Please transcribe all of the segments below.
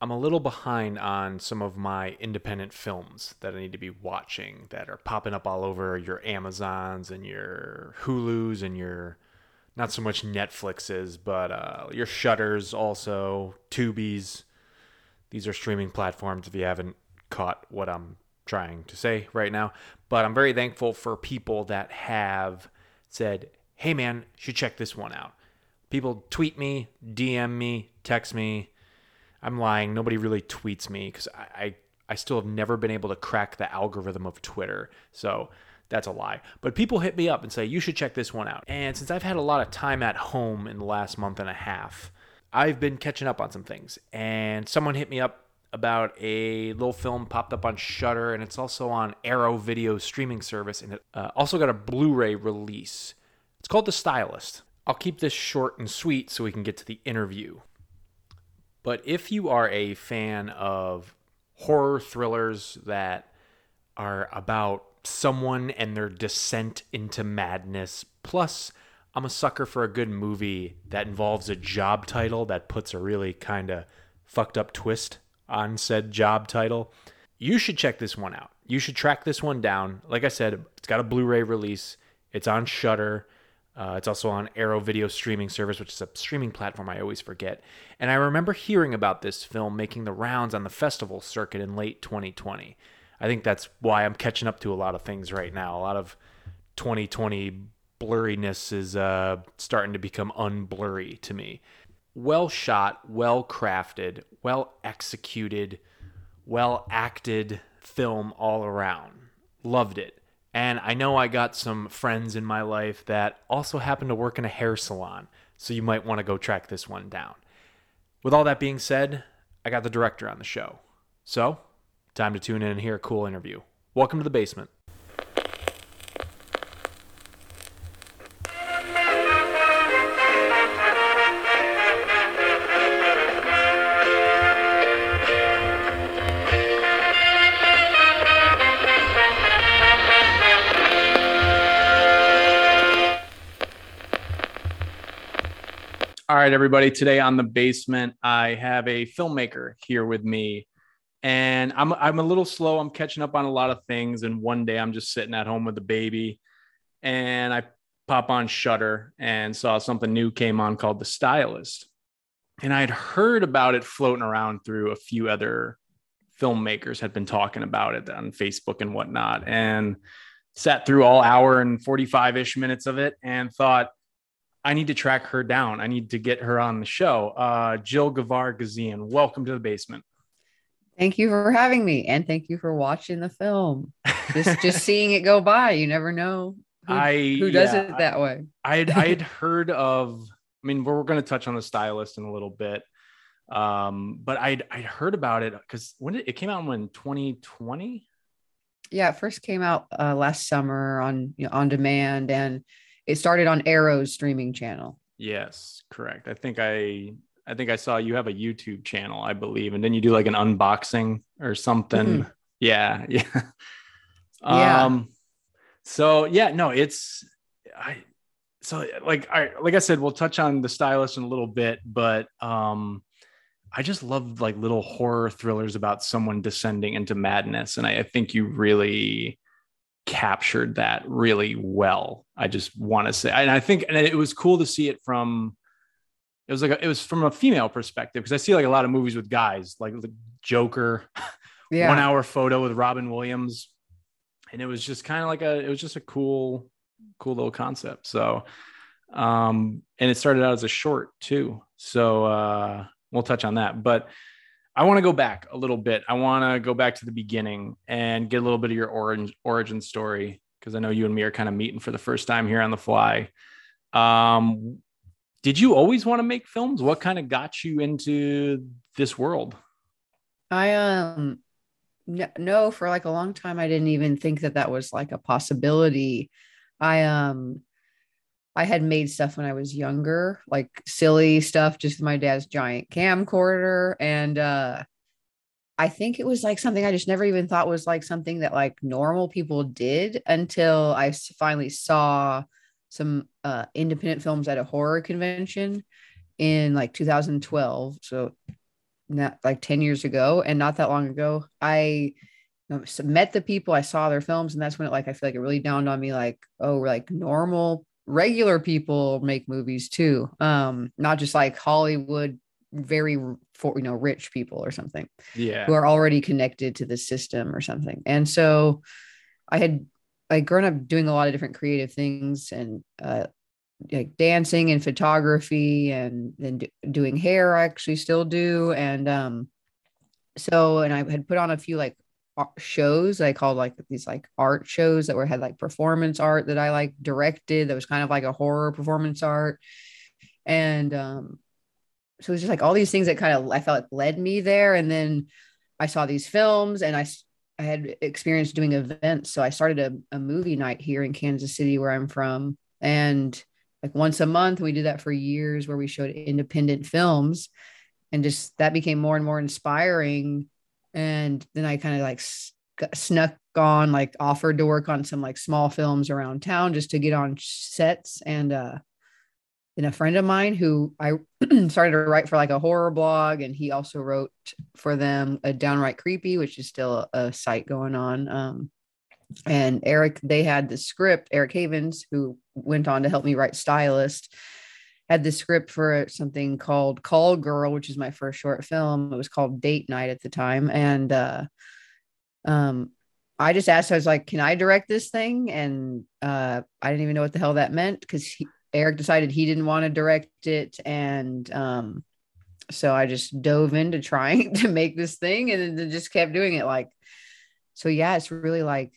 I'm a little behind on some of my independent films that I need to be watching that are popping up all over your Amazons and your Hulus and your not so much Netflixes, but uh, your Shudders also, Tubies. These are streaming platforms if you haven't caught what I'm trying to say right now. But I'm very thankful for people that have said, hey man, should check this one out. People tweet me, DM me, text me. I'm lying. Nobody really tweets me because I, I, I still have never been able to crack the algorithm of Twitter. So that's a lie. But people hit me up and say, you should check this one out. And since I've had a lot of time at home in the last month and a half, I've been catching up on some things. And someone hit me up about a little film popped up on Shudder, and it's also on Arrow Video streaming service, and it uh, also got a Blu-ray release. It's called The Stylist. I'll keep this short and sweet so we can get to the interview. But if you are a fan of horror thrillers that are about someone and their descent into madness, plus I'm a sucker for a good movie that involves a job title that puts a really kind of fucked up twist on said job title. You should check this one out. You should track this one down. Like I said, it's got a Blu-ray release. It's on Shudder. Uh, it's also on Arrow Video streaming service, which is a streaming platform I always forget. And I remember hearing about this film making the rounds on the festival circuit in late 2020. I think that's why I'm catching up to a lot of things right now. A lot of 2020 blurriness is uh, starting to become unblurry to me well shot, well crafted, well executed, well acted film all around. Loved it. And I know I got some friends in my life that also happen to work in a hair salon, so you might want to go track this one down. With all that being said, I got the director on the show. So, time to tune in and hear a cool interview. Welcome to the basement. Right, everybody. Today on the basement, I have a filmmaker here with me, and I'm I'm a little slow. I'm catching up on a lot of things, and one day I'm just sitting at home with the baby, and I pop on Shudder and saw something new came on called The Stylist, and I'd heard about it floating around through a few other filmmakers had been talking about it on Facebook and whatnot, and sat through all hour and 45 ish minutes of it, and thought I need to track her down. I need to get her on the show. Uh, Jill Gevargizian, welcome to the basement. Thank you for having me, and thank you for watching the film. Just just seeing it go by, you never know who, I who does yeah, it that way. I had I had heard of. I mean, we're, we're going to touch on the stylist in a little bit, um, but I'd I'd heard about it because when did, it came out in 2020. Yeah, it first came out uh, last summer on you know, on demand, and it started on Arrow's streaming channel. Yes, correct. I think I I think I saw you have a YouTube channel, I believe, and then you do like an unboxing or something. Mhm. Yeah, yeah. Yeah. Um so yeah, no, it's I so like I like I said, we'll touch on the stylist in a little bit, but um I just love like little horror thrillers about someone descending into madness. And I, I think you really captured that really well. I just want to say, and I think, and it was cool to see it from, it was like, a, it was from a female perspective because I see like a lot of movies with guys, like the Joker, Yeah, one hour photo with Robin Williams. And it was just kind of like a, it was just a cool, cool little concept. So, um, and it started out as a short too. So, uh, we'll touch on that. But I want to go back a little bit. I want to go back to the beginning and get a little bit of your origin origin story because I know you and me are kind of meeting for the first time here on the fly. Um, did you always want to make films? What kind of got you into this world? I um no, for like a long time I didn't even think that that was like a possibility. I um I had made stuff when I was younger, like silly stuff, just my dad's giant camcorder. And uh I think it was like something I just never even thought was like something that like normal people did until I finally saw some uh independent films at a horror convention in like 2012. So not like 10 years ago and not that long ago i met the people i saw their films and that's when it like i feel like it really dawned on me like oh we're like normal regular people make movies too um not just like hollywood very for you know rich people or something yeah. who are already connected to the system or something. And so i had like grown up doing a lot of different creative things and uh like dancing and photography and then do, doing hair I actually still do. And um so and I had put on a few like shows I called like these like art shows that were had like performance art that I like directed that was kind of like a horror performance art and um so it was just like all these things that kind of I felt like led me there and then I saw these films and I I had experienced doing events so I started a, a movie night here in Kansas City where I'm from and like once a month. We did that for years where we showed independent films and just that became more and more inspiring. And then I kind of like snuck on, like offered to work on some like small films around town just to get on sets. And, uh, then a friend of mine who I started to write for like a horror blog, and he also wrote for them a downright creepy, which is still a, a site going on. Um, and Eric, they had the script. Eric Havens, who went on to help me write Stylist, had the script for something called Call Girl, which is my first short film. It was called Date Night at the time, and uh, um, I just asked. I was like, "Can I direct this thing?" And uh, I didn't even know what the hell that meant because Eric decided he didn't want to direct it, and um, so I just dove into trying to make this thing, and then just kept doing it. Like, so yeah, it's really like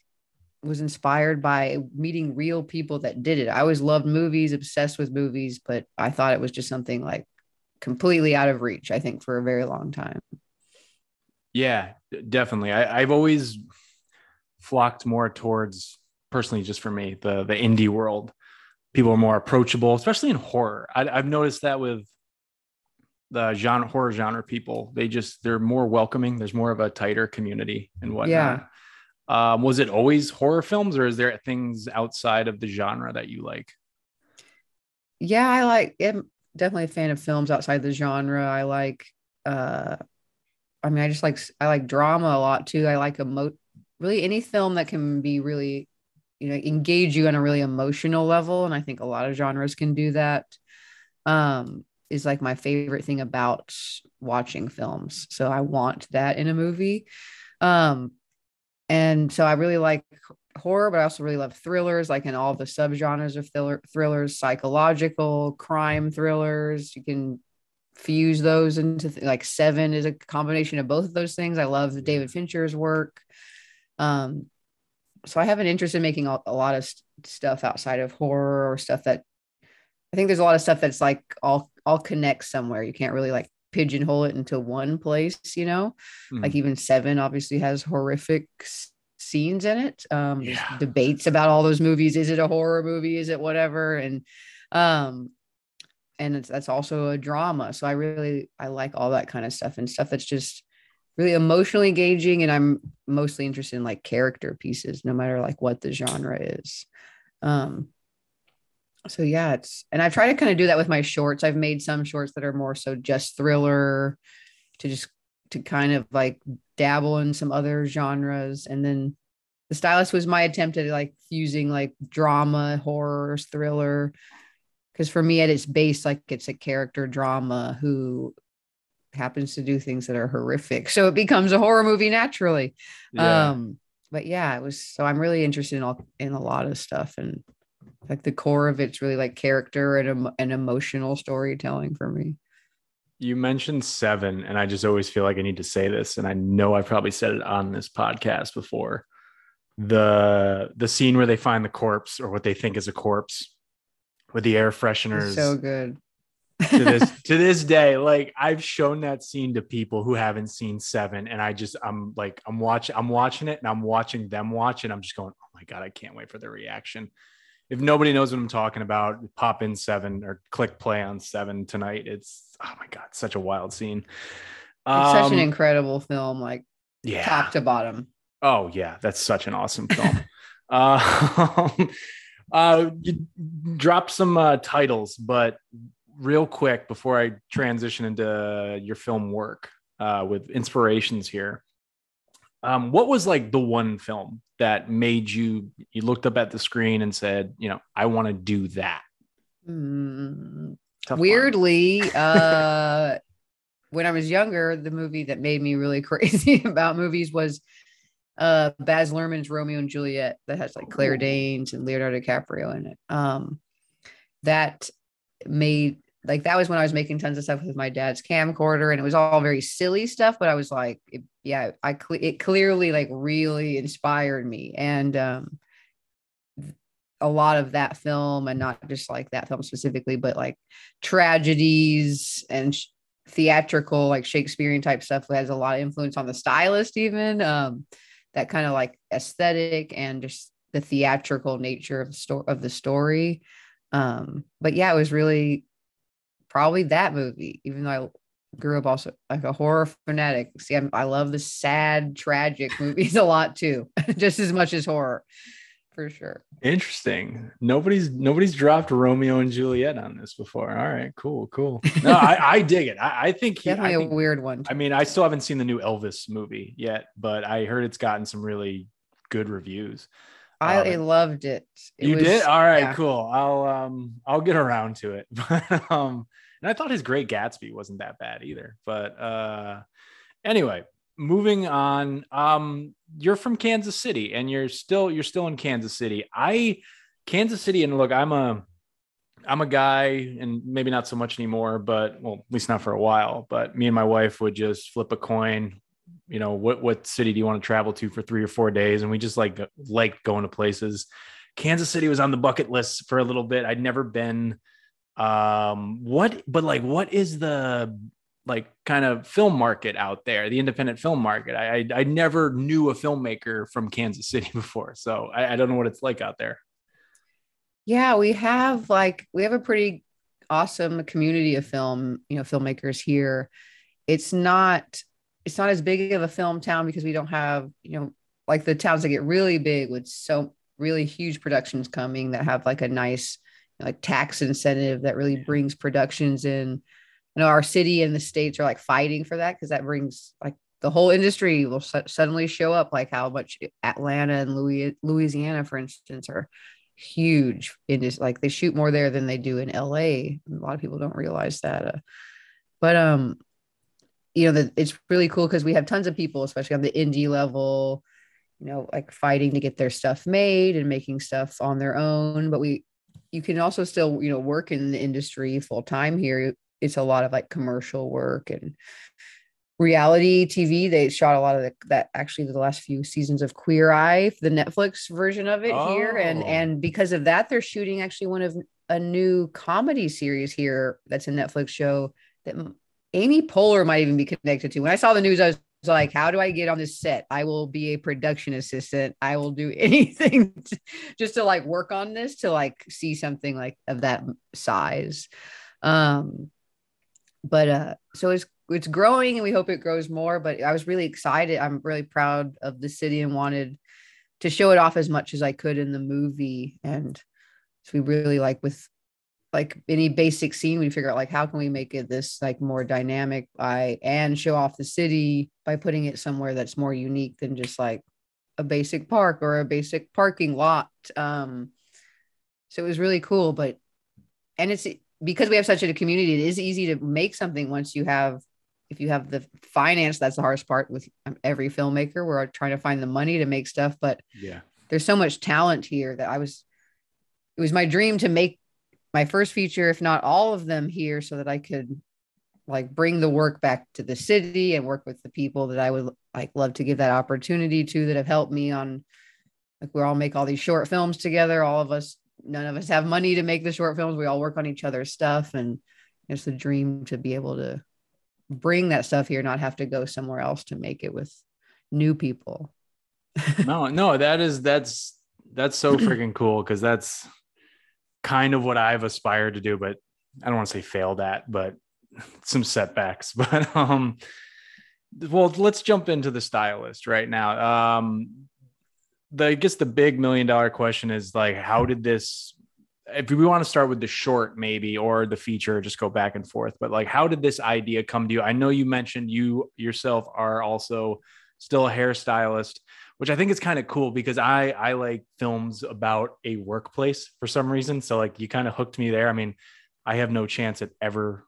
was inspired by meeting real people that did it. I always loved movies, obsessed with movies, but I thought it was just something like completely out of reach, I think, for a very long time. Yeah, definitely. I, I've always flocked more towards personally, just for me, the the indie world. People are more approachable, especially in horror. I, I've noticed that with the genre horror genre people they just they're more welcoming there's more of a tighter community and whatnot yeah. Um, was it always horror films, or is there things outside of the genre that you like? Yeah, I like. I'm definitely a fan of films outside the genre. I like. uh I mean, I just like I like drama a lot too. I like a emo really any film that can be really, you know, engage you on a really emotional level, and I think a lot of genres can do that. Um, is like my favorite thing about watching films. So I want that in a movie. Um, and so I really like horror, but I also really love thrillers, like in all the subgenres of thriller, thrillers, psychological, crime thrillers. You can fuse those into th- like Seven is a combination of both of those things. I love David Fincher's work. Um, so I have an interest in making a, a lot of st- stuff outside of horror or stuff that I think there's a lot of stuff that's like all all connects somewhere. You can't really like pigeonhole it into one place, you know, mm. like even seven obviously has horrific scenes in it. Um, yeah. debates about all those movies. Is it a horror movie? Is it whatever? And, um, and it's, that's also a drama. So I really, I like all that kind of stuff and stuff that's just really emotionally engaging. And I'm mostly interested in like character pieces, no matter like what the genre is. Um, so yeah, it's and I try to kind of do that with my shorts. I've made some shorts that are more so just thriller to just to kind of like dabble in some other genres. And then the stylist was my attempt at like fusing like drama, horror, thriller. Because for me, at its base, like it's a character drama who happens to do things that are horrific. So it becomes a horror movie naturally. Yeah. Um, but yeah, it was so I'm really interested in all in a lot of stuff and like the core of it's really like character and an emotional storytelling for me. You mentioned seven and i just always feel like i need to say this and i know i've probably said it on this podcast before. The the scene where they find the corpse or what they think is a corpse with the air fresheners so good. to this to this day like i've shown that scene to people who haven't seen seven and i just i'm like i'm watching i'm watching it and i'm watching them watch it i'm just going oh my god i can't wait for their reaction if nobody knows what I'm talking about, pop in seven or click play on seven tonight. It's oh my god, such a wild scene. Um, such an um, incredible film, like yeah, top to bottom. Oh yeah, that's such an awesome film. uh, uh, you drop some uh, titles, but real quick before I transition into your film work, uh, with inspirations here. Um, what was like the one film that made you you looked up at the screen and said, you know, I want to do that? Mm, weirdly, uh, when I was younger, the movie that made me really crazy about movies was uh Baz Luhrmann's Romeo and Juliet that has like Claire Danes and Leonardo DiCaprio in it. Um that made like that was when I was making tons of stuff with my dad's camcorder and it was all very silly stuff but I was like it, yeah I it clearly like really inspired me and um a lot of that film and not just like that film specifically but like tragedies and sh- theatrical like Shakespearean type stuff has a lot of influence on the stylist even um that kind of like aesthetic and just the theatrical nature of the story of the story um but yeah it was really probably that movie even though i grew up also like a horror fanatic see I'm, i love the sad tragic movies a lot too just as much as horror for sure. Interesting. Nobody's nobody's dropped Romeo and Juliet on this before. All right, cool, cool. No, I, I dig it. I, I think he, definitely I think, a weird one. I mean, I still haven't seen the new Elvis movie yet, but I heard it's gotten some really good reviews. I um, loved it. it you was, did? All right, yeah. cool. I'll um I'll get around to it. But um and I thought his Great Gatsby wasn't that bad either. But uh anyway, moving on um you're from kansas city and you're still you're still in kansas city i kansas city and look i'm a i'm a guy and maybe not so much anymore but well at least not for a while but me and my wife would just flip a coin you know what what city do you want to travel to for three or four days and we just like liked going to places kansas city was on the bucket list for a little bit i'd never been um what but like what is the like kind of film market out there, the independent film market. I, I, I never knew a filmmaker from Kansas City before, so I, I don't know what it's like out there. Yeah, we have like we have a pretty awesome community of film, you know, filmmakers here. It's not it's not as big of a film town because we don't have, you know, like the towns that get really big with so really huge productions coming that have like a nice like tax incentive that really brings productions in. You know our city and the states are like fighting for that because that brings like the whole industry will su- suddenly show up like how much Atlanta and Louis- Louisiana for instance are huge in this like they shoot more there than they do in LA a lot of people don't realize that uh, but um you know that it's really cool because we have tons of people especially on the indie level you know like fighting to get their stuff made and making stuff on their own but we you can also still you know work in the industry full time here it's a lot of like commercial work and reality TV. They shot a lot of the, that actually the last few seasons of Queer Eye, the Netflix version of it oh. here, and oh. and because of that, they're shooting actually one of a new comedy series here that's a Netflix show that Amy Poehler might even be connected to. When I saw the news, I was like, how do I get on this set? I will be a production assistant. I will do anything to, just to like work on this to like see something like of that size. Um, but uh so it's it's growing and we hope it grows more but i was really excited i'm really proud of the city and wanted to show it off as much as i could in the movie and so we really like with like any basic scene we figure out like how can we make it this like more dynamic by and show off the city by putting it somewhere that's more unique than just like a basic park or a basic parking lot um so it was really cool but and it's because we have such a community, it is easy to make something once you have, if you have the finance, that's the hardest part with every filmmaker. We're trying to find the money to make stuff, but yeah, there's so much talent here that I was, it was my dream to make my first feature, if not all of them here, so that I could like bring the work back to the city and work with the people that I would like love to give that opportunity to that have helped me on like we all make all these short films together all of us none of us have money to make the short films. We all work on each other's stuff, and it's a dream to be able to bring that stuff here, not have to go somewhere else to make it with new people. no, no, that is that's that's so freaking cool because that's kind of what I've aspired to do, but I don't want to say failed at, but some setbacks. But um well, let's jump into the stylist right now. Um the I guess the big million dollar question is like, how did this if we want to start with the short maybe or the feature just go back and forth but like how did this idea come to you i know you mentioned you yourself are also still a hairstylist which i think is kind of cool because i i like films about a workplace for some reason so like you kind of hooked me there i mean i have no chance at ever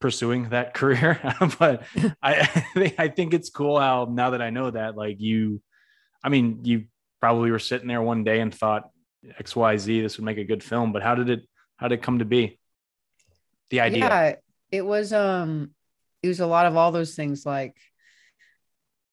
pursuing that career but I, I think it's cool how now that i know that like you i mean you probably were sitting there one day and thought XYZ, this would make a good film. But how did it how did it come to be? The idea. Yeah, it was um it was a lot of all those things like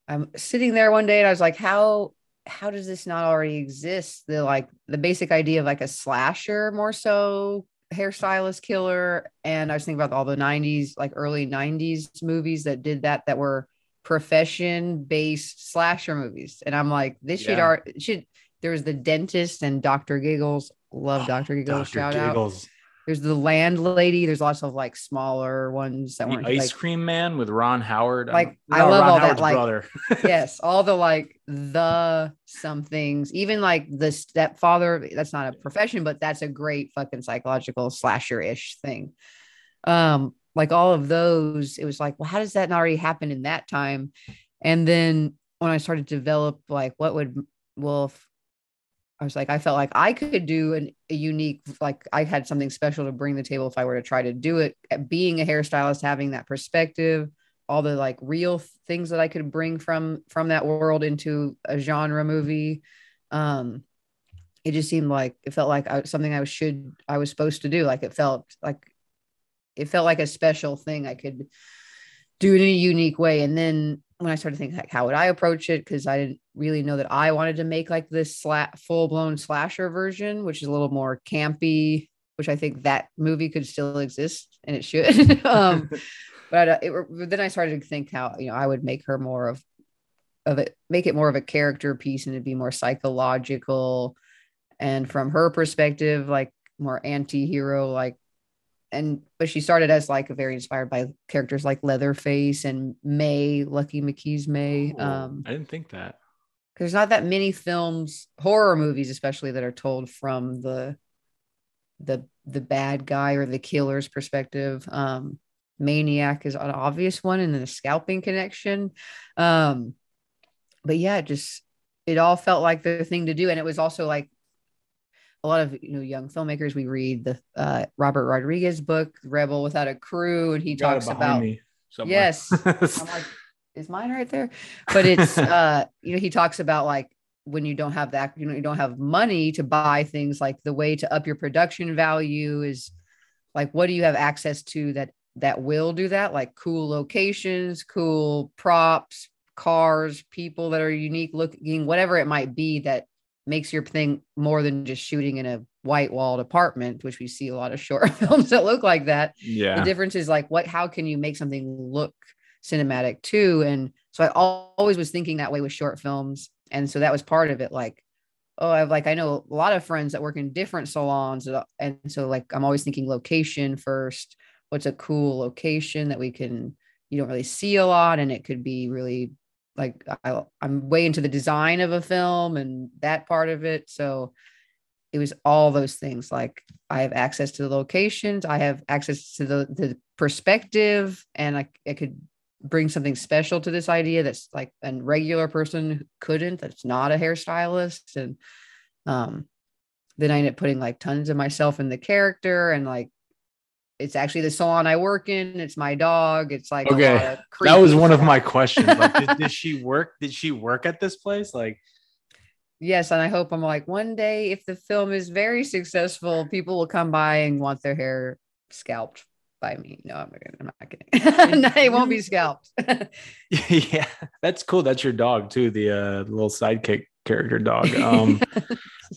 I'm sitting there one day and I was like, how how does this not already exist? The like the basic idea of like a slasher more so hairstylist killer. And I was thinking about all the 90s, like early 90s movies that did that that were profession based slasher movies. And I'm like, this yeah. should art should there was the dentist and Dr. Giggles. Love Dr. Giggles. Dr. Shout Giggles. out. There's the landlady. There's lots of like smaller ones that weren't ice like, cream man with Ron Howard. Like no, I love Ron all Howard's that. Like brother. yes, all the like the somethings, even like the stepfather. That's not a profession, but that's a great fucking psychological slasher ish thing. Um, like all of those, it was like, well, how does that not already happen in that time? And then when I started to develop, like, what would Wolf I was like, I felt like I could do an, a unique, like I had something special to bring the table if I were to try to do it. Being a hairstylist, having that perspective, all the like real things that I could bring from from that world into a genre movie. Um, it just seemed like it felt like I, something I should I was supposed to do. Like it felt like it felt like a special thing I could do in a unique way. And then when I started thinking like how would I approach it because I didn't really know that I wanted to make like this sla- full blown slasher version, which is a little more campy, which I think that movie could still exist and it should. um, but uh, it, then I started to think how you know I would make her more of of it, make it more of a character piece and it'd be more psychological, and from her perspective, like more anti-hero like and but she started as like a very inspired by characters like Leatherface and May, Lucky McKee's May. Oh, um, I didn't think that. There's not that many films, horror movies especially, that are told from the the the bad guy or the killer's perspective. Um, Maniac is an obvious one, and then the scalping connection. Um, but yeah, just it all felt like the thing to do, and it was also like a lot of you know young filmmakers we read the uh, robert rodriguez book rebel without a crew and he talks about yes. I'm like is mine right there? But it's uh you know he talks about like when you don't have that you know you don't have money to buy things like the way to up your production value is like what do you have access to that that will do that? Like cool locations cool props cars people that are unique looking whatever it might be that makes your thing more than just shooting in a white walled apartment, which we see a lot of short films that look like that. Yeah. The difference is like what how can you make something look cinematic too? And so I always was thinking that way with short films. And so that was part of it. Like, oh, I've like I know a lot of friends that work in different salons. Uh, and so like I'm always thinking location first. What's a cool location that we can you don't really see a lot and it could be really like I, I'm way into the design of a film and that part of it. So it was all those things. Like I have access to the locations, I have access to the the perspective, and I, I could bring something special to this idea that's like a regular person couldn't. That's not a hairstylist, and um, then I ended up putting like tons of myself in the character and like it's actually the salon I work in. It's my dog. It's like okay. That was one of my questions. Like, did, did, she work? Did she work at this place? Like, yes. And I hope I'm like one day, if the film is very successful, people will come by and want their hair scalped by me. No, I'm not kidding. I'm not kidding. no, it won't be scalped. yeah, that's cool. That's your dog too. The uh, little sidekick character dog. Um,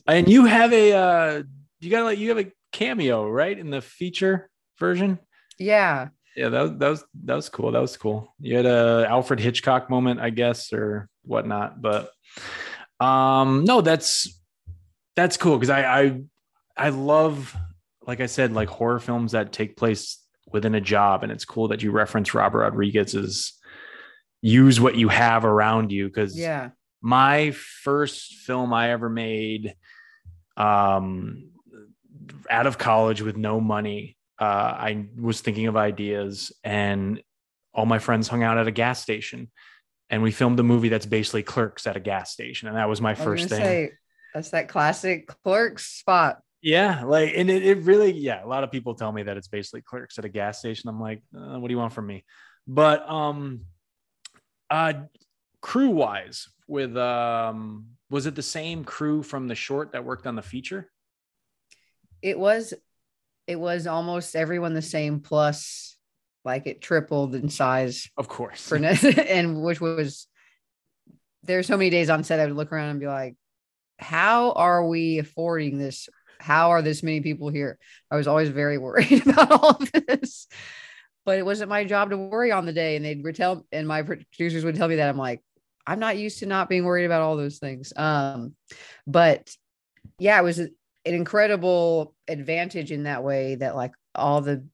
and you have a uh, you got like you have a cameo right in the feature version. Yeah. Yeah, that was, that was that was cool. That was cool. You had a Alfred Hitchcock moment, I guess, or whatnot. But um, no, that's that's cool because I I I love, like I said, like horror films that take place within a job, and it's cool that you reference Robert Rodriguez's use what you have around you because yeah my first film i ever made um out of college with no money. Uh, I was thinking of ideas, and all my friends hung out at a gas station, and we filmed a movie that's basically Clerks at a gas station, and that was my first thing. Say, that's that classic Clerks spot. Yeah, like, and it, it really, yeah, a lot of people tell me that it's basically Clerks at a gas station. I'm like, uh, what do you want from me? But um, uh, crew wise, with um, was it the same crew from the short that worked on the feature? It was, it was almost everyone the same plus like it tripled in size. Of course. For and which was there's so many days on set I would look around and be like, how are we affording this? How are this many people here? I was always very worried about all of this. But it wasn't my job to worry on the day. And they'd tell and my producers would tell me that I'm like, I'm not used to not being worried about all those things. Um, but yeah, it was an incredible advantage in that way that like all the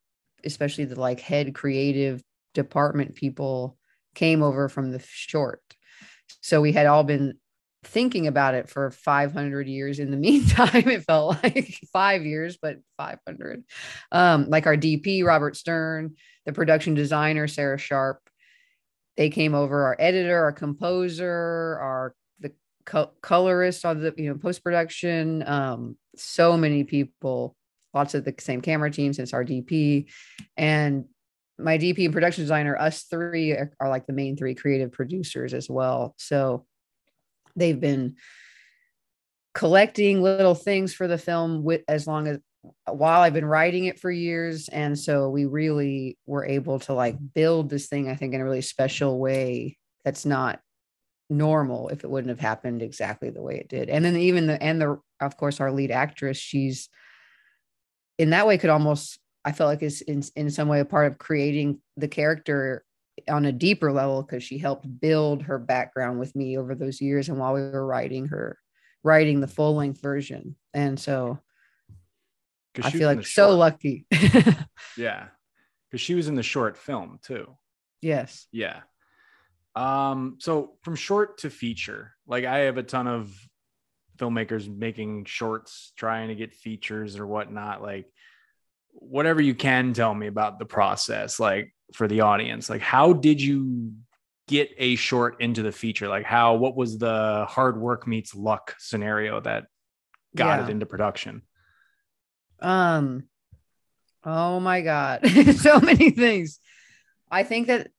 especially the like head creative department people came over from the short. So we had all been thinking about it for 500 years in the meantime it felt like five years but 500 um like our dp robert stern the production designer sarah sharp they came over our editor our composer our co- colorist on the you know post production um so many people lots of the same camera team since our DP. And my DP and production designer, us three are, are like the main three creative producers as well. So they've been collecting little things for the film with as long as while I've been writing it for years. And so we really were able to like build this thing, I think, in a really special way that's not normal if it wouldn't have happened exactly the way it did. And then even the and the of course our lead actress, she's in that way could almost I felt like is in, in some way a part of creating the character on a deeper level because she helped build her background with me over those years and while we were writing her writing the full length version. And so I feel like so lucky. yeah. Cause she was in the short film too. Yes. Yeah. Um, so from short to feature, like I have a ton of filmmakers making shorts, trying to get features or whatnot. Like, whatever you can tell me about the process, like for the audience, like how did you get a short into the feature? Like, how, what was the hard work meets luck scenario that got yeah. it into production? Um, oh my God, so many things. I think that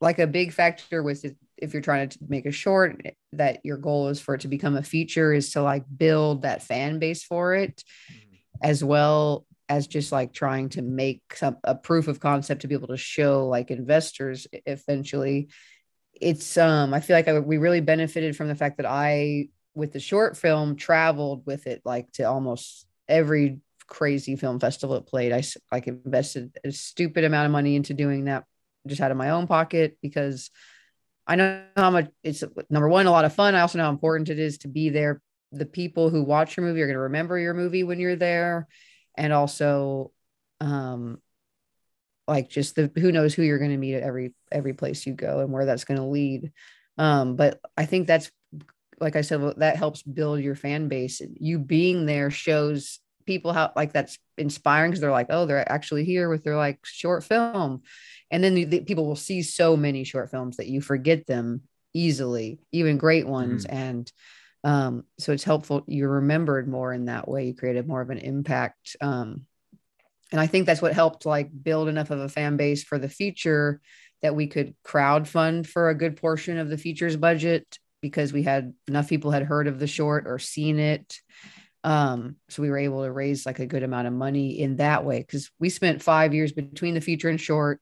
like a big factor was if you're trying to make a short that your goal is for it to become a feature is to like build that fan base for it mm-hmm. as well as just like trying to make some a proof of concept to be able to show like investors eventually it's um i feel like I, we really benefited from the fact that i with the short film traveled with it like to almost every crazy film festival it played i like invested a stupid amount of money into doing that just out of my own pocket because I know how much it's number one, a lot of fun. I also know how important it is to be there. The people who watch your movie are going to remember your movie when you're there. And also, um, like just the who knows who you're going to meet at every every place you go and where that's going to lead. Um, but I think that's like I said, that helps build your fan base. You being there shows people how like that's inspiring because they're like, oh, they're actually here with their like short film and then the, the, people will see so many short films that you forget them easily even great ones. Mm. and um, so it's helpful you're remembered more in that way. You created more of an impact um, and i think that's what helped like build enough of a fan base for the feature that we could crowd fund for a good portion of the features budget because we had enough people had heard of the short or seen it. Um, so we were able to raise like a good amount of money in that way because we spent five years between the feature and short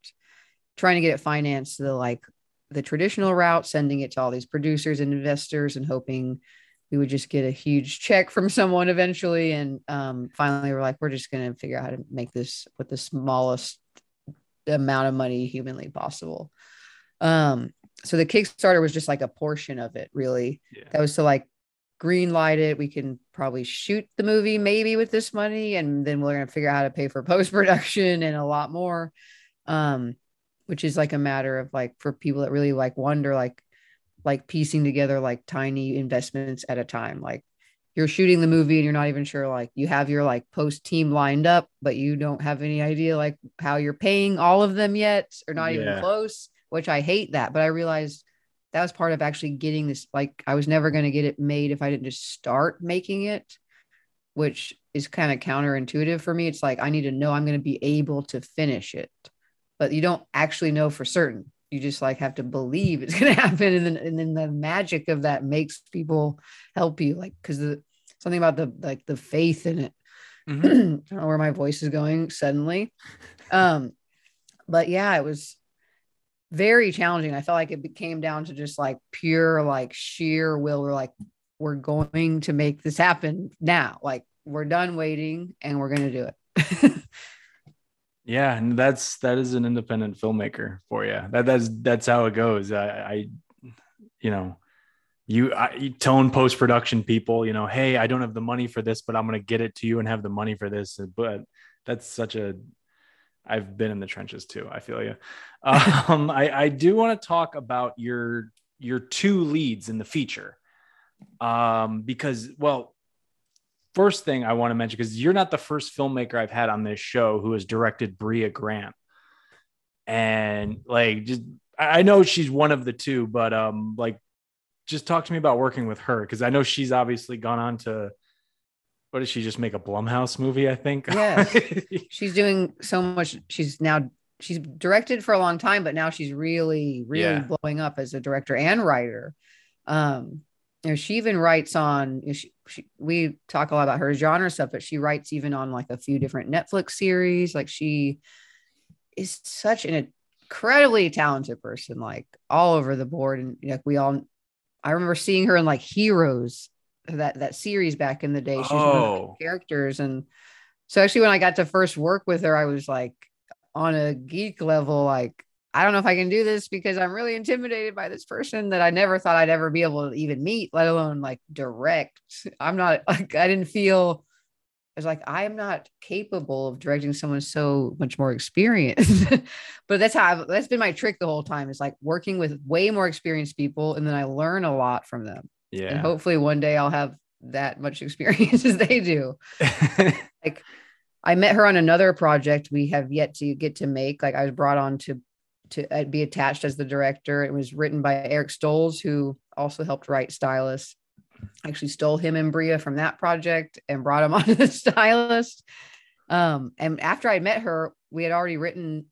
trying to get it financed the like the traditional route, sending it to all these producers and investors and hoping we would just get a huge check from someone eventually. And um, finally, we're like, we're just going to figure out how to make this with the smallest amount of money humanly possible. Um, so the Kickstarter was just like a portion of it, really. Yeah. That was to like green light it. We can probably shoot the movie maybe with this money, and then we're going to figure out how to pay for post production and a lot more. Um, which is like a matter of like for people that really like wonder like like piecing together like tiny investments at a time. Like you're shooting the movie and you're not even sure like you have your like post team lined up but you don't have any idea like how you're paying all of them yet or not Yeah. even close which i hate that but i realized that was part of actually getting this like i was never going to get it made if i didn't just start making it which is kind of counterintuitive for me. It's like i need to know i'm going to be able to finish it but you don't actually know for certain you just like have to believe it's going to happen and then and then the magic of that makes people help you like because the something about the like the faith in it Mhm. I don't know where my voice is going suddenly. Um, but yeah, it was very challenging. I felt like it came down to just like pure, like sheer will. We're like, we're going to make this happen now. Like we're done waiting and we're gonna do it. Yeah, and that's that is an independent filmmaker for you. That that's that's how it goes. I, I you know, you, I, you tone post production people. You know, hey, I don't have the money for this, but I'm gonna get it to you and have the money for this. But that's such a. I've been in the trenches too. I feel you. Um, I I do want to talk about your your two leads in the feature, um, because well, first thing I want to mention because you're not the first filmmaker I've had on this show who has directed Brea Grant, and like just I know she's one of the two, but um like just talk to me about working with her because I know she's obviously gone on to what did she just make a Blumhouse movie? I think. Yes. she's doing so much. She's now she's directed for a long time, but now she's really, really Yeah. blowing up as a director and writer. Um, you know, she even writes on. you know, She, she, we talk a lot about her genre stuff, but she writes even on like a few different Netflix series. Like she is such an incredibly talented person, like all over the board. And you know, we all, I remember seeing her in like Heroes, that that series back in the day. She's one of the Oh. characters, and so actually, when I got to first work with her, I was like on a geek level, like, I don't know if I can do this because I'm really intimidated by this person that I never thought I'd ever be able to even meet, let alone like direct. I'm not like, I didn't feel, I was like, I am not capable of directing someone so much more experienced. but that's how I've, that's been my trick the whole time is like working with way more experienced people. And then I learn a lot from them. Yeah. And hopefully one day I'll have that much experience as they do like I met her on another project we have yet to get to make. Like I was brought on to to uh, be attached as the director. It was written by Eric Stolze, who also helped write Stylist. Actually stole him and Brea from that project and brought him onto the Stylist. Um, and after I met her, we had already written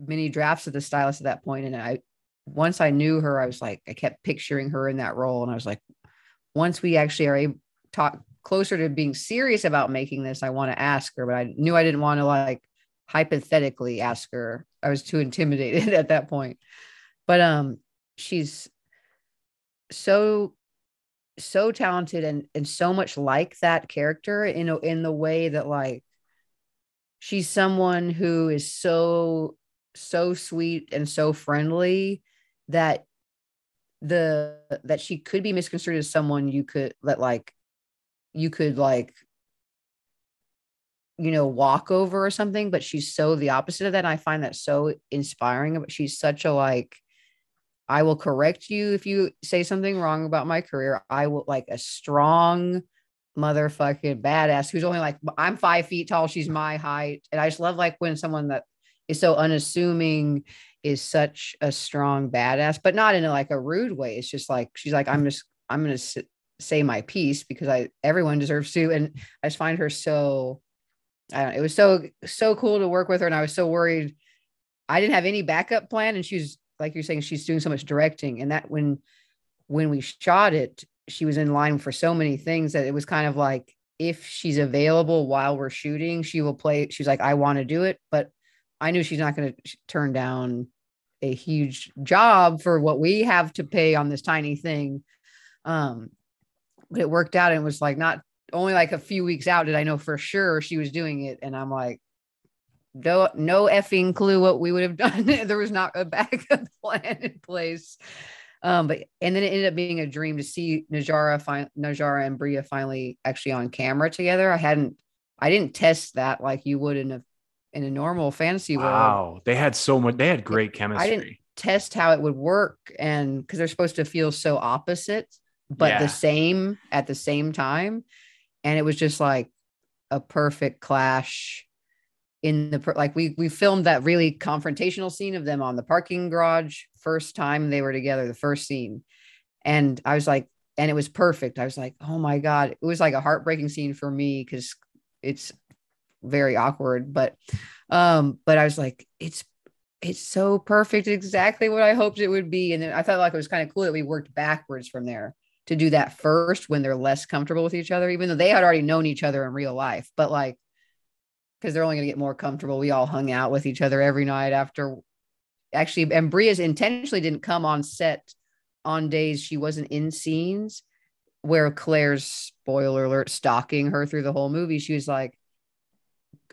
many drafts of the Stylist at that point, and I once I knew her, I was like, I kept picturing her in that role, and I was like, once we actually are talk closer to being serious about making this, I want to ask her, but I knew I didn't want to like hypothetically ask her. I was too intimidated at that point. But um she's so so talented and and so much like that character in a, in the way that like she's someone who is so so sweet and so friendly that the that she could be misconstrued as someone you could that like you could like you know walk over or something but she's so the opposite of that and i find that so inspiring but she's such a like i will correct you if you say something wrong about my career. I will like a strong motherfucking badass who's only like i'm five feet tall. She's my height. And i just love like when someone that is so unassuming is such a strong badass but not in a, like a rude way. It's just like she's like i'm just i'm gonna say my piece because i everyone deserves to and i just find her so I don't it was so so cool to work with her and I was so worried I didn't have any backup plan and she's like you're saying she's doing so much directing and that when when we shot it she was in line for so many things that it was kind of like if she's available while we're shooting she will play she's like I want to do it but I knew she's not going to turn down a huge job for what we have to pay on this tiny thing. Um but it worked out and it was like not only like a few weeks out did I know for sure she was doing it. And I'm like, no, no effing clue what we would have done. there was not a backup plan in place. Um, but and then it ended up being a dream to see Najarra, fi- Najarra and Brea finally actually on camera together. I hadn't, I didn't test that like you would in a in a normal fantasy world. wow, they had so much. They had great chemistry. I didn't test how it would work, and because they're supposed to feel so opposite, but Yeah. the same at the same time. And it was just like a perfect clash in the like we we filmed that really confrontational scene of them on the parking garage first time they were together the first scene. And i was like and it was perfect. I was like oh my god. It was like a heartbreaking scene for me because it's very awkward but um but i was like it's it's so perfect exactly what i hoped it would be. And then i thought like it was kind of cool that we worked backwards from there to do that first when they're less comfortable with each other even though they had already known each other in real life but like because they're only going to get more comfortable. We all hung out with each other every night after actually and Brea's intentionally didn't come on set on days she wasn't in scenes where claire's spoiler alert stalking her through the whole movie. She was like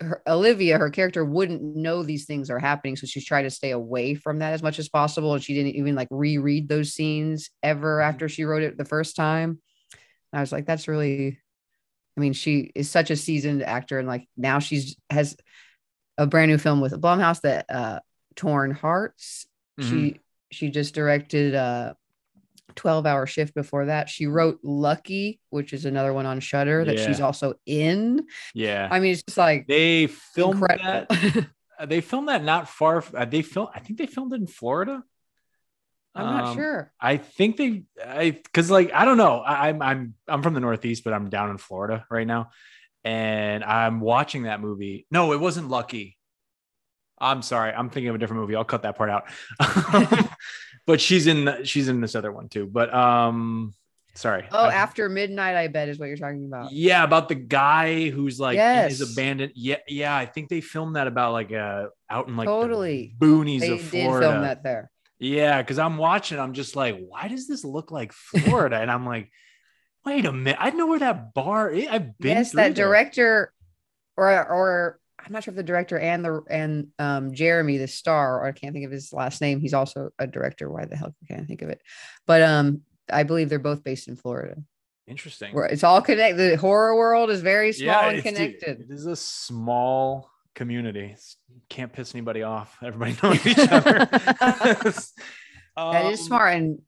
her, olivia her character wouldn't know these things are happening so she's trying to stay away from that as much as possible and she didn't even like reread those scenes ever mm-hmm. after she wrote it the first time. I was like that's really I mean, she is such a seasoned actor, and like now she's has a brand new film with Blumhouse that uh Torn Hearts. She mm-hmm. she just directed a 12 hour shift before that. She wrote Lucky, which is another one on Shudder that Yeah. she's also in. Yeah. I mean, it's just like they filmed incredible. that. uh, They filmed that not far. Uh, they filmed. I think they filmed it in Florida. I'm not Um, sure. I think they, I because like I don't know. I, I'm I'm I'm from the Northeast, but I'm down in Florida right now, and I'm watching that movie. No, it wasn't Lucky. I'm sorry. I'm thinking of a different movie. I'll cut that part out. but she's in the, she's in this other one too. But um, sorry. Oh, I- after midnight, I bet is what you're talking about. yeah, about the guy who's like in his abandoned. Yeah, yeah. I think they filmed that about like uh out in like the Totally. boonies They of did Florida. film that there. Yeah, because I'm watching, I'm just like, why does this look like Florida? and I'm like, wait a minute, I know where that bar is. I've been. yes, that there. director, or or I'm not sure if the director and the and um Jeremy, the star, or I can't think of his last name. He's also a director. Why the hell can't I think of it? But um, I believe they're both based in Florida. Interesting. Where it's all connected. The horror world is very small and it's- dude, connected. it is a small community. Can't piss anybody off. Everybody knows each other. that is Um, smart and.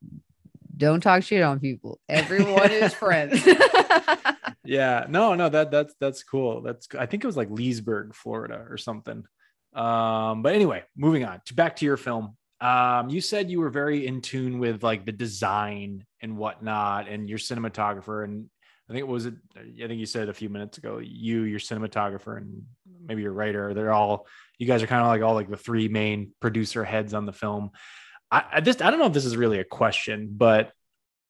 Don't talk shit on people. Everyone is friends. yeah. No no that that's that's cool. That's i think it was like leesburg florida or something. Um but anyway moving on to back to your film. Um you said you were very in tune with like the design and whatnot and your cinematographer. And i think it was i think you said a few minutes ago you your cinematographer and maybe your writer they're all you guys are kind of like all like the three main producer heads on the film. I, I just i don't know if this is really a question but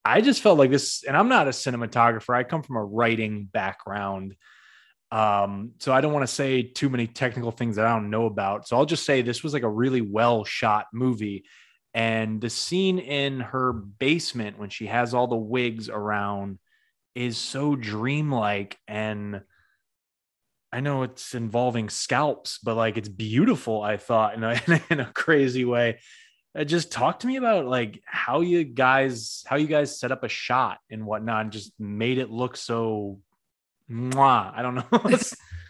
I just felt like this, and I'm not a cinematographer. I come from a writing background. Um, so I don't want to say too many technical things that I don't know about. So I'll just say this was like a really well shot movie. And the scene in her basement when she has all the wigs around is so dreamlike. And I know it's involving scalps, but like it's beautiful, I thought, in a, in a crazy way just talk to me about like how you guys how you guys set up a shot and whatnot and just made it look so mwah. i don't know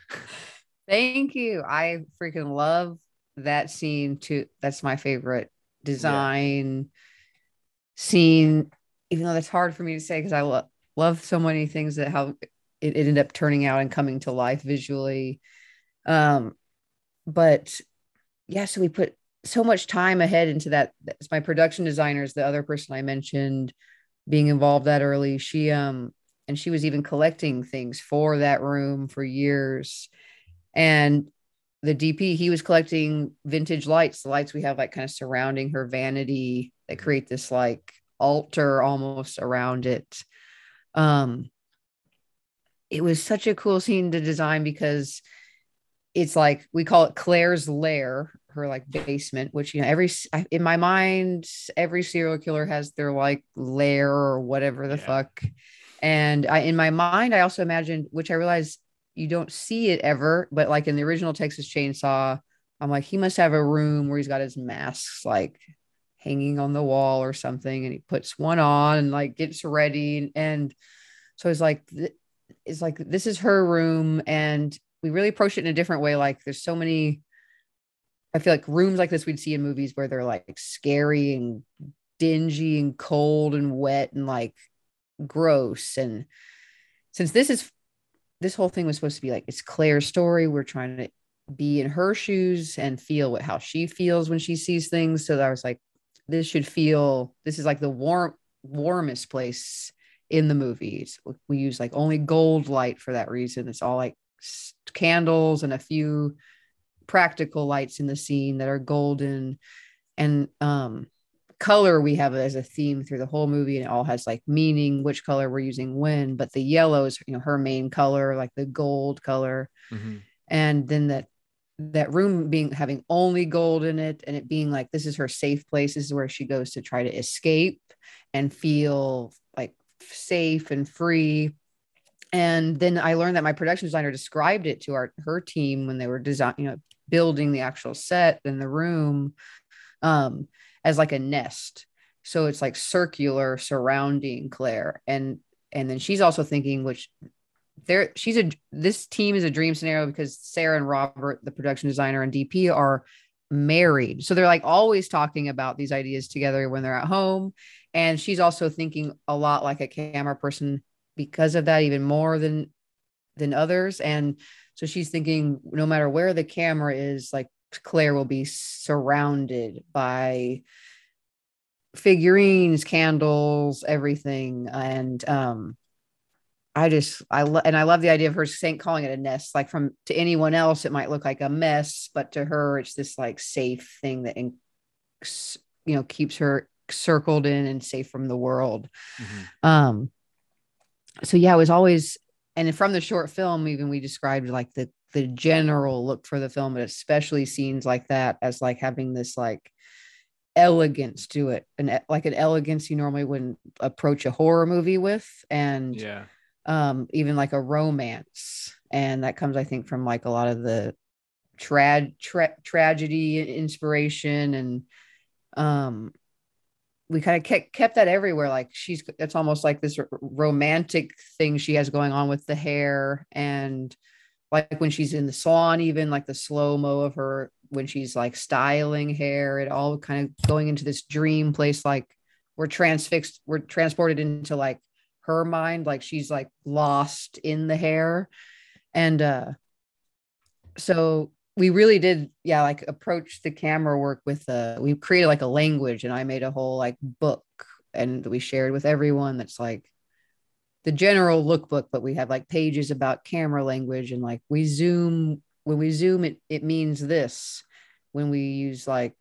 Thank you. I freaking love that scene too. That's my favorite design scene, even though that's hard for me to say because I lo- love so many things that how it, it ended up turning out and coming to life visually. Um, but yeah, so we put so much time ahead into that. That's my production designers, the other person I mentioned being involved that early. She um and she was even collecting things for that room for years and the DP he was collecting vintage lights, the lights we have like kind of surrounding her vanity that create this like altar almost around it. Um, it was such a cool scene to design because it's like we call it Claire's lair, her like basement, which you know every in my mind every serial killer has their like lair or whatever the Yeah. fuck. And I in my mind I also imagined, which I realized you don't see it ever, but like in the original Texas Chainsaw, I'm like, he must have a room where he's got his masks like hanging on the wall or something, and he puts one on and like gets ready. And so it's like, it's like this is her room, and we really approach it in a different way. Like, there's so many. I feel like rooms like this we'd see in movies where they're like scary and dingy and cold and wet and like gross. And since this is this whole thing was supposed to be like it's Claire's story we're trying to be in her shoes and feel what how she feels when she sees things. So I was like this should feel this is like the warm warmest place in the movies. We use like only gold light for that reason. It's all like candles and a few practical lights in the scene that are golden and um color we have as a theme through the whole movie and it all has like meaning which color we're using when but the yellow is you know her main color like the gold color mm-hmm. and then that that room being having only gold in it and it being like this is her safe place this is where she goes to try to escape and feel like safe and free and then i learned that my production designer described it to our her team when they were design you know building the actual set in the room um, as like a nest. So it's like circular surrounding Claire. And and then she's also thinking, which there she's a this team is a dream scenario because Sarah and Robert, the production designer and DP, are married. So they're like always talking about these ideas together when they're at home. And she's also thinking a lot like a camera person because of that, even more than than others. And so she's thinking no matter where the camera is, like Claire will be surrounded by figurines, candles, everything. And um I just I love and I love the idea of her saying calling it a nest. Like from to anyone else, it might look like a mess, but to her, it's this like safe thing that in, you know keeps her circled in and safe from the world. Mm-hmm. Um. So yeah, it was always and from the short film, even we described like the the general look for the film, but especially scenes like that as like having this like elegance to it, and like an elegance you normally wouldn't approach a horror movie with, and yeah, um, even like a romance, and that comes I think from like a lot of the trad tra- tragedy inspiration and um we kind of kept, kept that everywhere like she's it's almost like this romantic thing she has going on with the hair and like when she's in the salon even like the slow mo of her when she's like styling hair it all kind of going into this dream place like we're transfixed we're transported into like her mind like she's like lost in the hair. And uh so we really did yeah like approach the camera work with a we created like a language and i made a whole like book and we shared with everyone that's like the general lookbook but we have like pages about camera language and like we zoom when we zoom it it means this. When we use like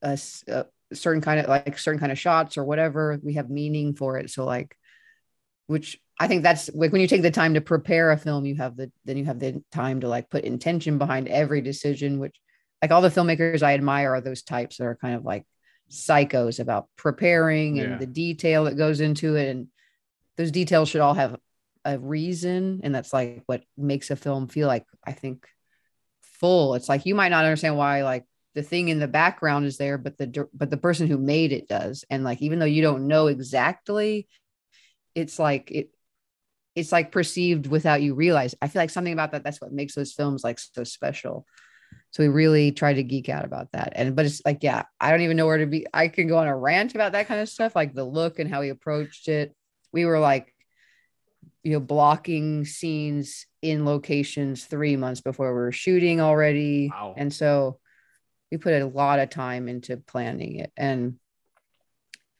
a, a certain kind of like certain kind of shots or whatever we have meaning for it. So like which I think that's like when you take the time to prepare a film, you have the then you have the time to like put intention behind every decision, which like all the filmmakers I admire are those types that are kind of like psychos about preparing and yeah. the detail that goes into it. And those details should all have a reason. And that's like what makes a film feel like, I think, full. It's like you might not understand why like the thing in the background is there, but the but the person who made it does. And like even though you don't know exactly, it's like it it's like perceived without you realize. I feel like something about that that's what makes those films like so special. So we really try to geek out about that. And but it's like, yeah, I don't even know where to be. I can go on a rant about that kind of stuff, like the look and how he approached it. We were like, you know, blocking scenes in locations three months before we were shooting already. Wow. And so we put a lot of time into planning it. And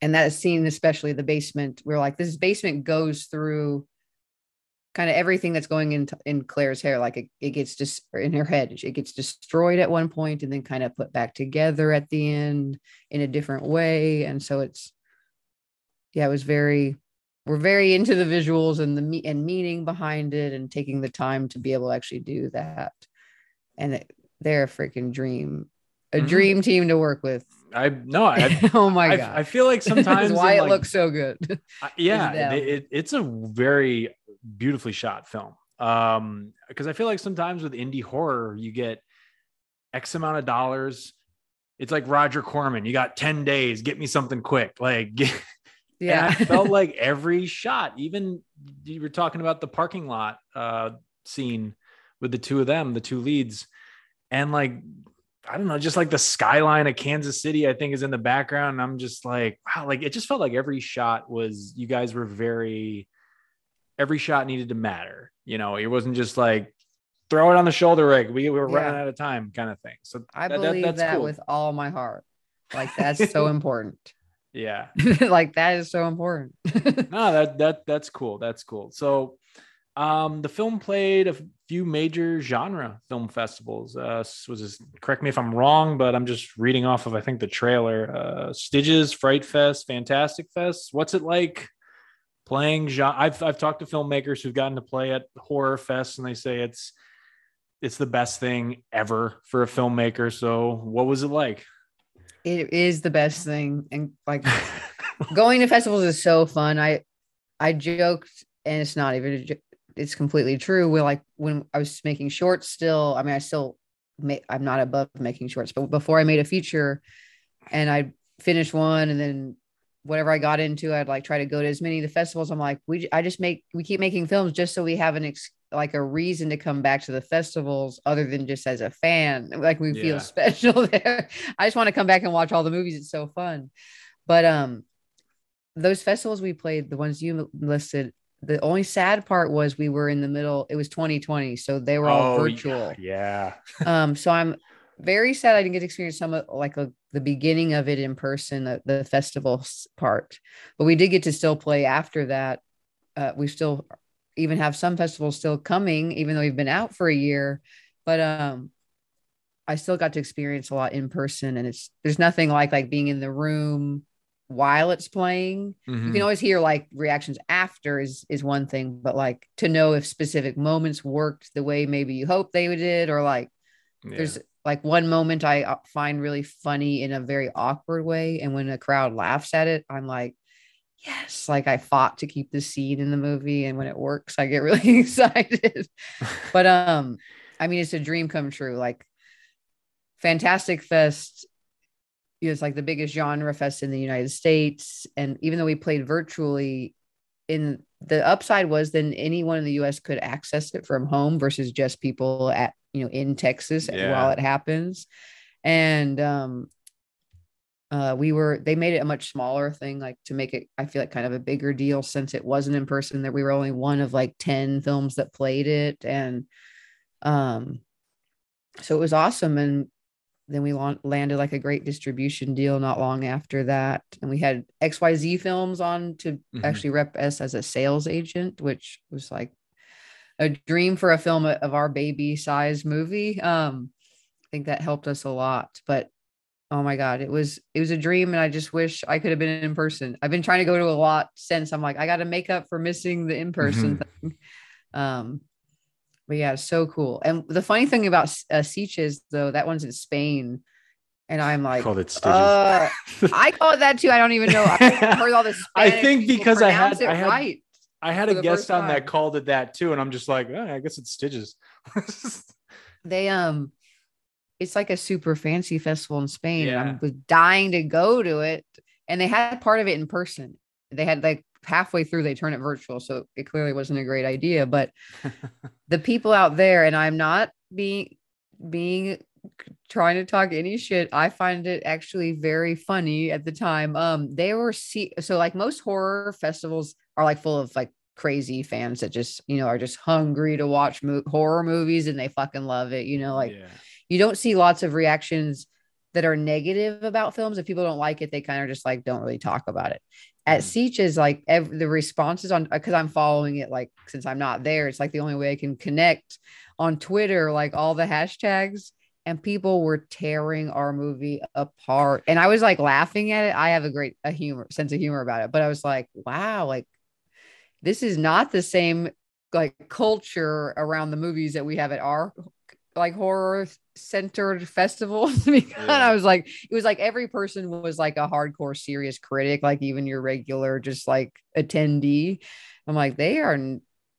and that scene, especially the basement, we we're like, this basement goes through kind of everything that's going in in Claire's hair, like it, it gets just in her head, it gets destroyed at one point and then kind of put back together at the end in a different way. And so it's, yeah, it was very, we're very into the visuals and the and meaning behind it and taking the time to be able to actually do that. And it, they're a freaking dream, a mm-hmm. dream team to work with. I no, I, oh my god, I, feel like sometimes why it like, looks so good. yeah, it, it, it's a very beautifully shot film. Um, because I feel like sometimes with indie horror, you get X amount of dollars. It's like Roger Corman. You got 10 days, get me something quick. Like, yeah, I felt like every shot, even you were talking about the parking lot uh scene with the two of them, the two leads, and like I don't know, just like the skyline of Kansas City, I think is in the background. And I'm just like, wow, like it just felt like every shot was you guys were very every shot needed to matter. You know, it wasn't just like throw it on the shoulder rig. We, we were yeah. running out of time kind of thing. So I that, believe that, that cool. with all my heart. Like that's so important. Yeah. like that is so important. no, that that that's cool. That's cool. So um, the film played a few major genre film festivals. Uh, was this, correct me if I'm wrong, but I'm just reading off of I think the trailer. Uh, Stitches, Fright Fest, Fantastic Fest. What's it like playing genre? I've I've talked to filmmakers who've gotten to play at horror fest, and they say it's it's the best thing ever for a filmmaker. So, what was it like? It is the best thing, and like going to festivals is so fun. I I joked, and it's not even it's completely true. We're like when I was making shorts still, I mean, I still make, I'm not above making shorts, but before I made a feature and I finished one and then whatever I got into, I'd like try to go to as many of the festivals. I'm like, we, I just make, we keep making films just so we have an, ex, like a reason to come back to the festivals other than just as a fan. Like we yeah. feel special there. I just want to come back and watch all the movies. It's so fun. But, um, those festivals we played, the ones you listed, the only sad part was we were in the middle it was 2020 so they were all oh, virtual. yeah. Um so i'm very sad i didn't get to experience some of like a, the beginning of it in person the, the festival part. But we did get to still play after that. Uh, we still even have some festivals still coming even though we've been out for a year. But um i still got to experience a lot in person and it's there's nothing like like being in the room while it's playing. Mm-hmm. You can mm-hmm. always hear like reactions after is is one thing, but like to know if specific moments worked the way maybe you hope they did, or like yeah. there's like one moment I uh, find really funny in a very awkward way, and when a crowd laughs at it, I'm like, yes, like I fought to keep the scene in the movie, and when it works, I get really excited. but um, I mean, it's a dream come true. Like Fantastic Fest it was like the biggest genre fest in the United States. And even though we played virtually, in the upside was then anyone in the US could access it from home versus just people at you know in Texas yeah. while it happens. And um uh, we were they made it a much smaller thing like to make it i feel like kind of a bigger deal since it wasn't in person that we were only one of like 10 films that played it and um so it was awesome and then we landed like a great distribution deal not long after that. And we had xyz films on to mm-hmm. actually rep us as a sales agent which was like a dream for a film of our baby size movie. Um i think that helped us a lot but oh my god it was it was a dream and i just wish i could have been in person. I've been trying to go to a lot since. I'm like i got to make up for missing the in-person mm-hmm. thing. Um but yeah, so cool. And the funny thing about uh, Sitges, though, that one's in Spain. And I'm like, called it uh, I call it that too. I don't even know. I heard all this. I think because I had, I had, right I had a guest on that called it that too, and I'm just like, oh, I guess it's Stitches. they um, it's like a super fancy festival in Spain. Yeah. I was dying to go to it, and they had part of it in person. They had like halfway through they turn it virtual so it clearly wasn't a great idea but the people out there and i'm not being being trying to talk any shit i find it actually very funny at the time. Um they were see so like most horror festivals are like full of like crazy fans that just you know are just hungry to watch mo- horror movies and they fucking love it you know like yeah. you don't see lots of reactions that are negative about films. If people don't like it they kind of just like don't really talk about it at mm. is like every, the responses on because I'm following it like since I'm not there, it's like the only way I can connect on Twitter, like all the hashtags, and people were tearing our movie apart. And I was like laughing at it. I have a great a humor sense of humor about it, but I was like, wow, like this is not the same like culture around the movies that we have at our like horror centered festivals because yeah. I was like, it was like every person was like a hardcore serious critic, like even your regular just like attendee. I'm like, they are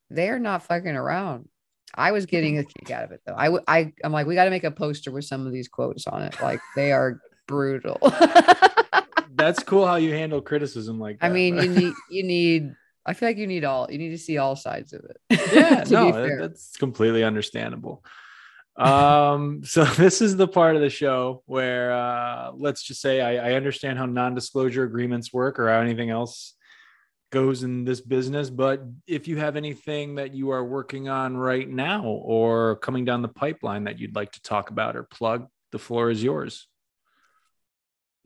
they are not fucking around. I was getting a kick out of it though. I I I'm like, we got to make a poster with some of these quotes on it. Like they are brutal. That's cool how you handle criticism like that. I mean, you need you need I feel like you need all you need to see all sides of it. Yeah, no, that's completely understandable. Um, so this is the part of the show where uh, let's just say I, I understand how non-disclosure agreements work or how anything else goes in this business. But if you have anything that you are working on right now or coming down the pipeline that you'd like to talk about or plug, the floor is yours.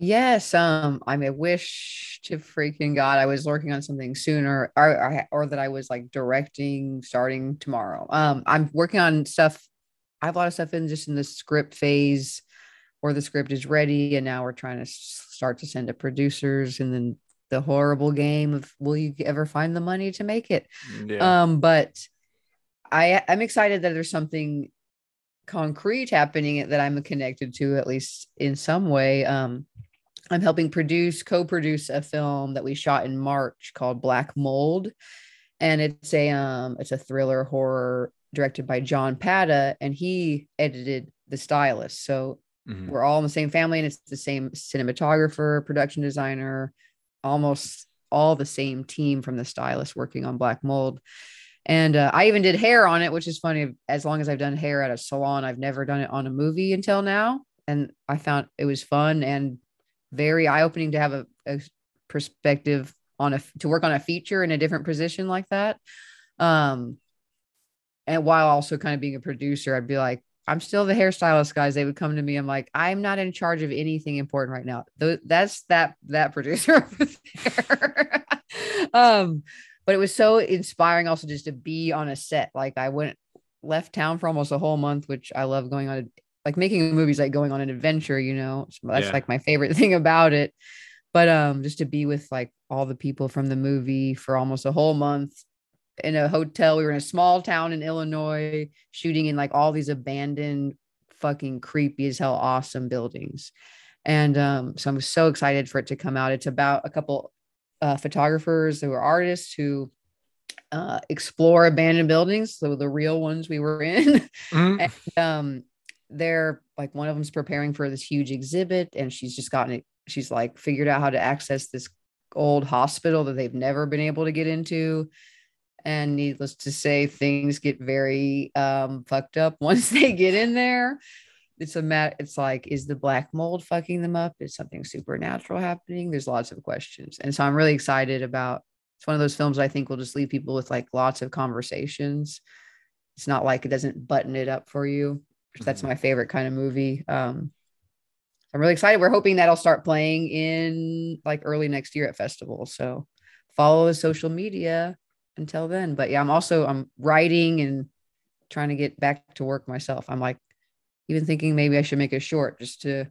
Yes, um, I may wish to freaking God I was working on something sooner, or, or or that I was like directing starting tomorrow. Um, I'm working on stuff. I have a lot of stuff in just in the script phase, or the script is ready, and now we're trying to start to send to producers, and then the horrible game of will you ever find the money to make it? Yeah. Um, but I I'm excited that there's something concrete happening that I'm connected to at least in some way. Um, I'm helping produce, co-produce a film that we shot in March called Black Mold, and it's a um it's a thriller horror directed by John Pata, and he edited The Stylist. So mm-hmm. we're all in the same family, and it's the same cinematographer, production designer, almost all the same team from The Stylist working on Black Mold. And uh, I even did hair on it, which is funny. As long as I've done hair at a salon, I've never done it on a movie until now. And I found it was fun and very eye opening to have a, a, perspective on a to work on a feature in a different position like that. Um, and while also kind of being a producer, I'd be like, I'm still the hairstylist, guys. They would come to me. I'm like, I'm not in charge of anything important right now. That's that that producer over there. um, but it was so inspiring also just to be on a set. Like I went left town for almost a whole month, which I love going on like making movies like going on an adventure, you know. That's yeah. like my favorite thing about it. But um just to be with like all the people from the movie for almost a whole month in a hotel. We were in a small town in Illinois shooting in like all these abandoned fucking creepy as hell awesome buildings. And um so I'm so excited for it to come out. It's about a couple uh photographers who are artists who uh, explore abandoned buildings, so the real ones we were in. Mm-hmm. and, um, they're like one of them's preparing for this huge exhibit and she's just gotten it she's like figured out how to access this old hospital that they've never been able to get into and needless to say things get very um fucked up once they get in there it's a mat it's like is the black mold fucking them up is something supernatural happening there's lots of questions and so i'm really excited about it's one of those films i think will just leave people with like lots of conversations it's not like it doesn't button it up for you that's mm-hmm. my favorite kind of movie. Um, I'm really excited. We're hoping that'll start playing in like early next year at festivals. So follow the social media until then. But yeah, I'm also I'm writing and trying to get back to work myself. I'm like even thinking maybe I should make a short just to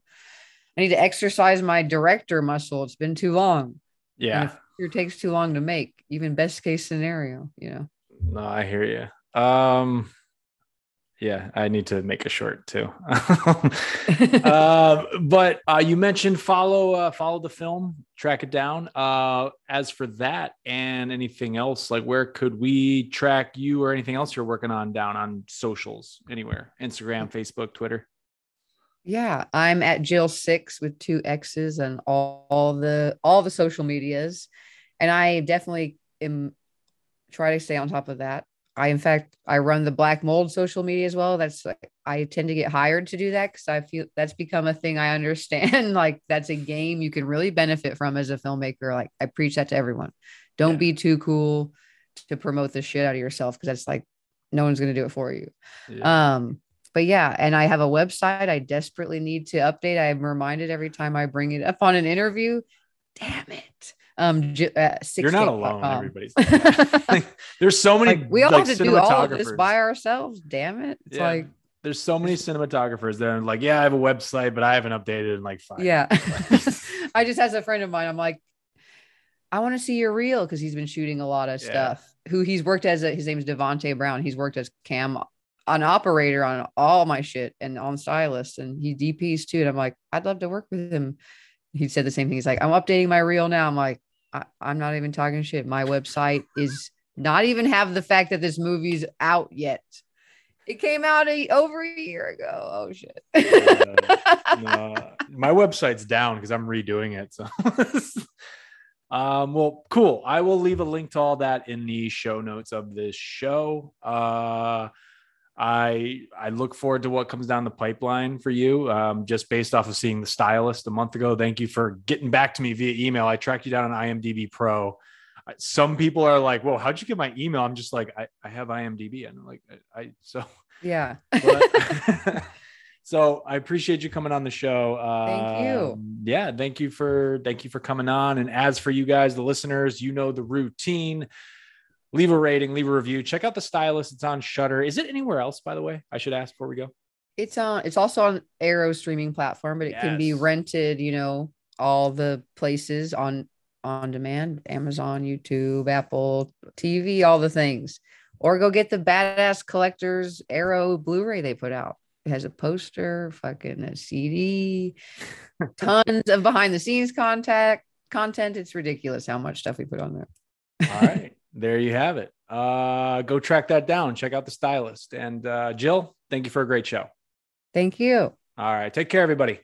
I need to exercise my director muscle. It's been too long. Yeah. it takes too long to make, even best case scenario, you know. No, I hear you. Um yeah i need to make a short too. Uh, but uh, you mentioned follow uh, follow the film track it down. Uh, as for that and anything else like where could we track you or anything else you're working on down on socials anywhere? Instagram facebook twitter? Yeah i'm at jill six with two x's and all, all the all the social medias. And i definitely am try to stay on top of that I, in fact, I run the black mold social media as well. That's I tend to get hired to do that because I feel that's become a thing I understand. like that's a game you can really benefit from as a filmmaker. Like I preach that to everyone. Don't yeah. be too cool to promote the shit out of yourself because that's like no one's gonna do it for you. Yeah. Um, but yeah, and I have a website I desperately need to update. I'm reminded every time I bring it up on an interview. Damn it. Um, uh, you're not alone. Everybody's like, there's so many. Like, we all like, have to do all of this by ourselves. Damn it! It's yeah. like there's so many cinematographers that are like, yeah, I have a website, but I haven't updated in like five. Yeah, I just has a friend of mine, I'm like, I want to see your reel because he's been shooting a lot of yeah. stuff. Who he's worked as a, his name is Devonte Brown. He's worked as cam an operator on all my shit and on stylist, and he DPs too. And I'm like, I'd love to work with him. He said the same thing. He's like, I'm updating my reel now. I'm like, I, I'm not even talking shit. My website is not even have the fact that this movie's out yet. It came out a, over a year ago. Oh shit. uh, no, my website's down because I'm redoing it. So um well cool. I will leave a link to all that in the show notes of this show. Uh I I look forward to what comes down the pipeline for you. Um, just based off of seeing the stylist a month ago. Thank you for getting back to me via email. I tracked you down on IMDb Pro. Some people are like, "Whoa, how'd you get my email?" I'm just like, "I, I have IMDb," and I'm like, I, I so yeah. but, so I appreciate you coming on the show. Thank you. Um, yeah, thank you for thank you for coming on. And as for you guys, the listeners, you know the routine leave a rating, leave a review. Check out the stylist. It's on Shudder. Is it anywhere else, by the way? I should ask before we go. It's on it's also on Arrow streaming platform, but it yes. can be rented, you know, all the places on on demand, Amazon, YouTube, Apple TV, all the things. Or go get the badass collectors Arrow Blu-ray they put out. It has a poster, fucking a CD, tons of behind the scenes contact content. It's ridiculous how much stuff we put on there. All right there you have it. Uh, go track that down. Check out the stylist. And uh, Jill, thank you for a great show. Thank you. All right. Take care, everybody.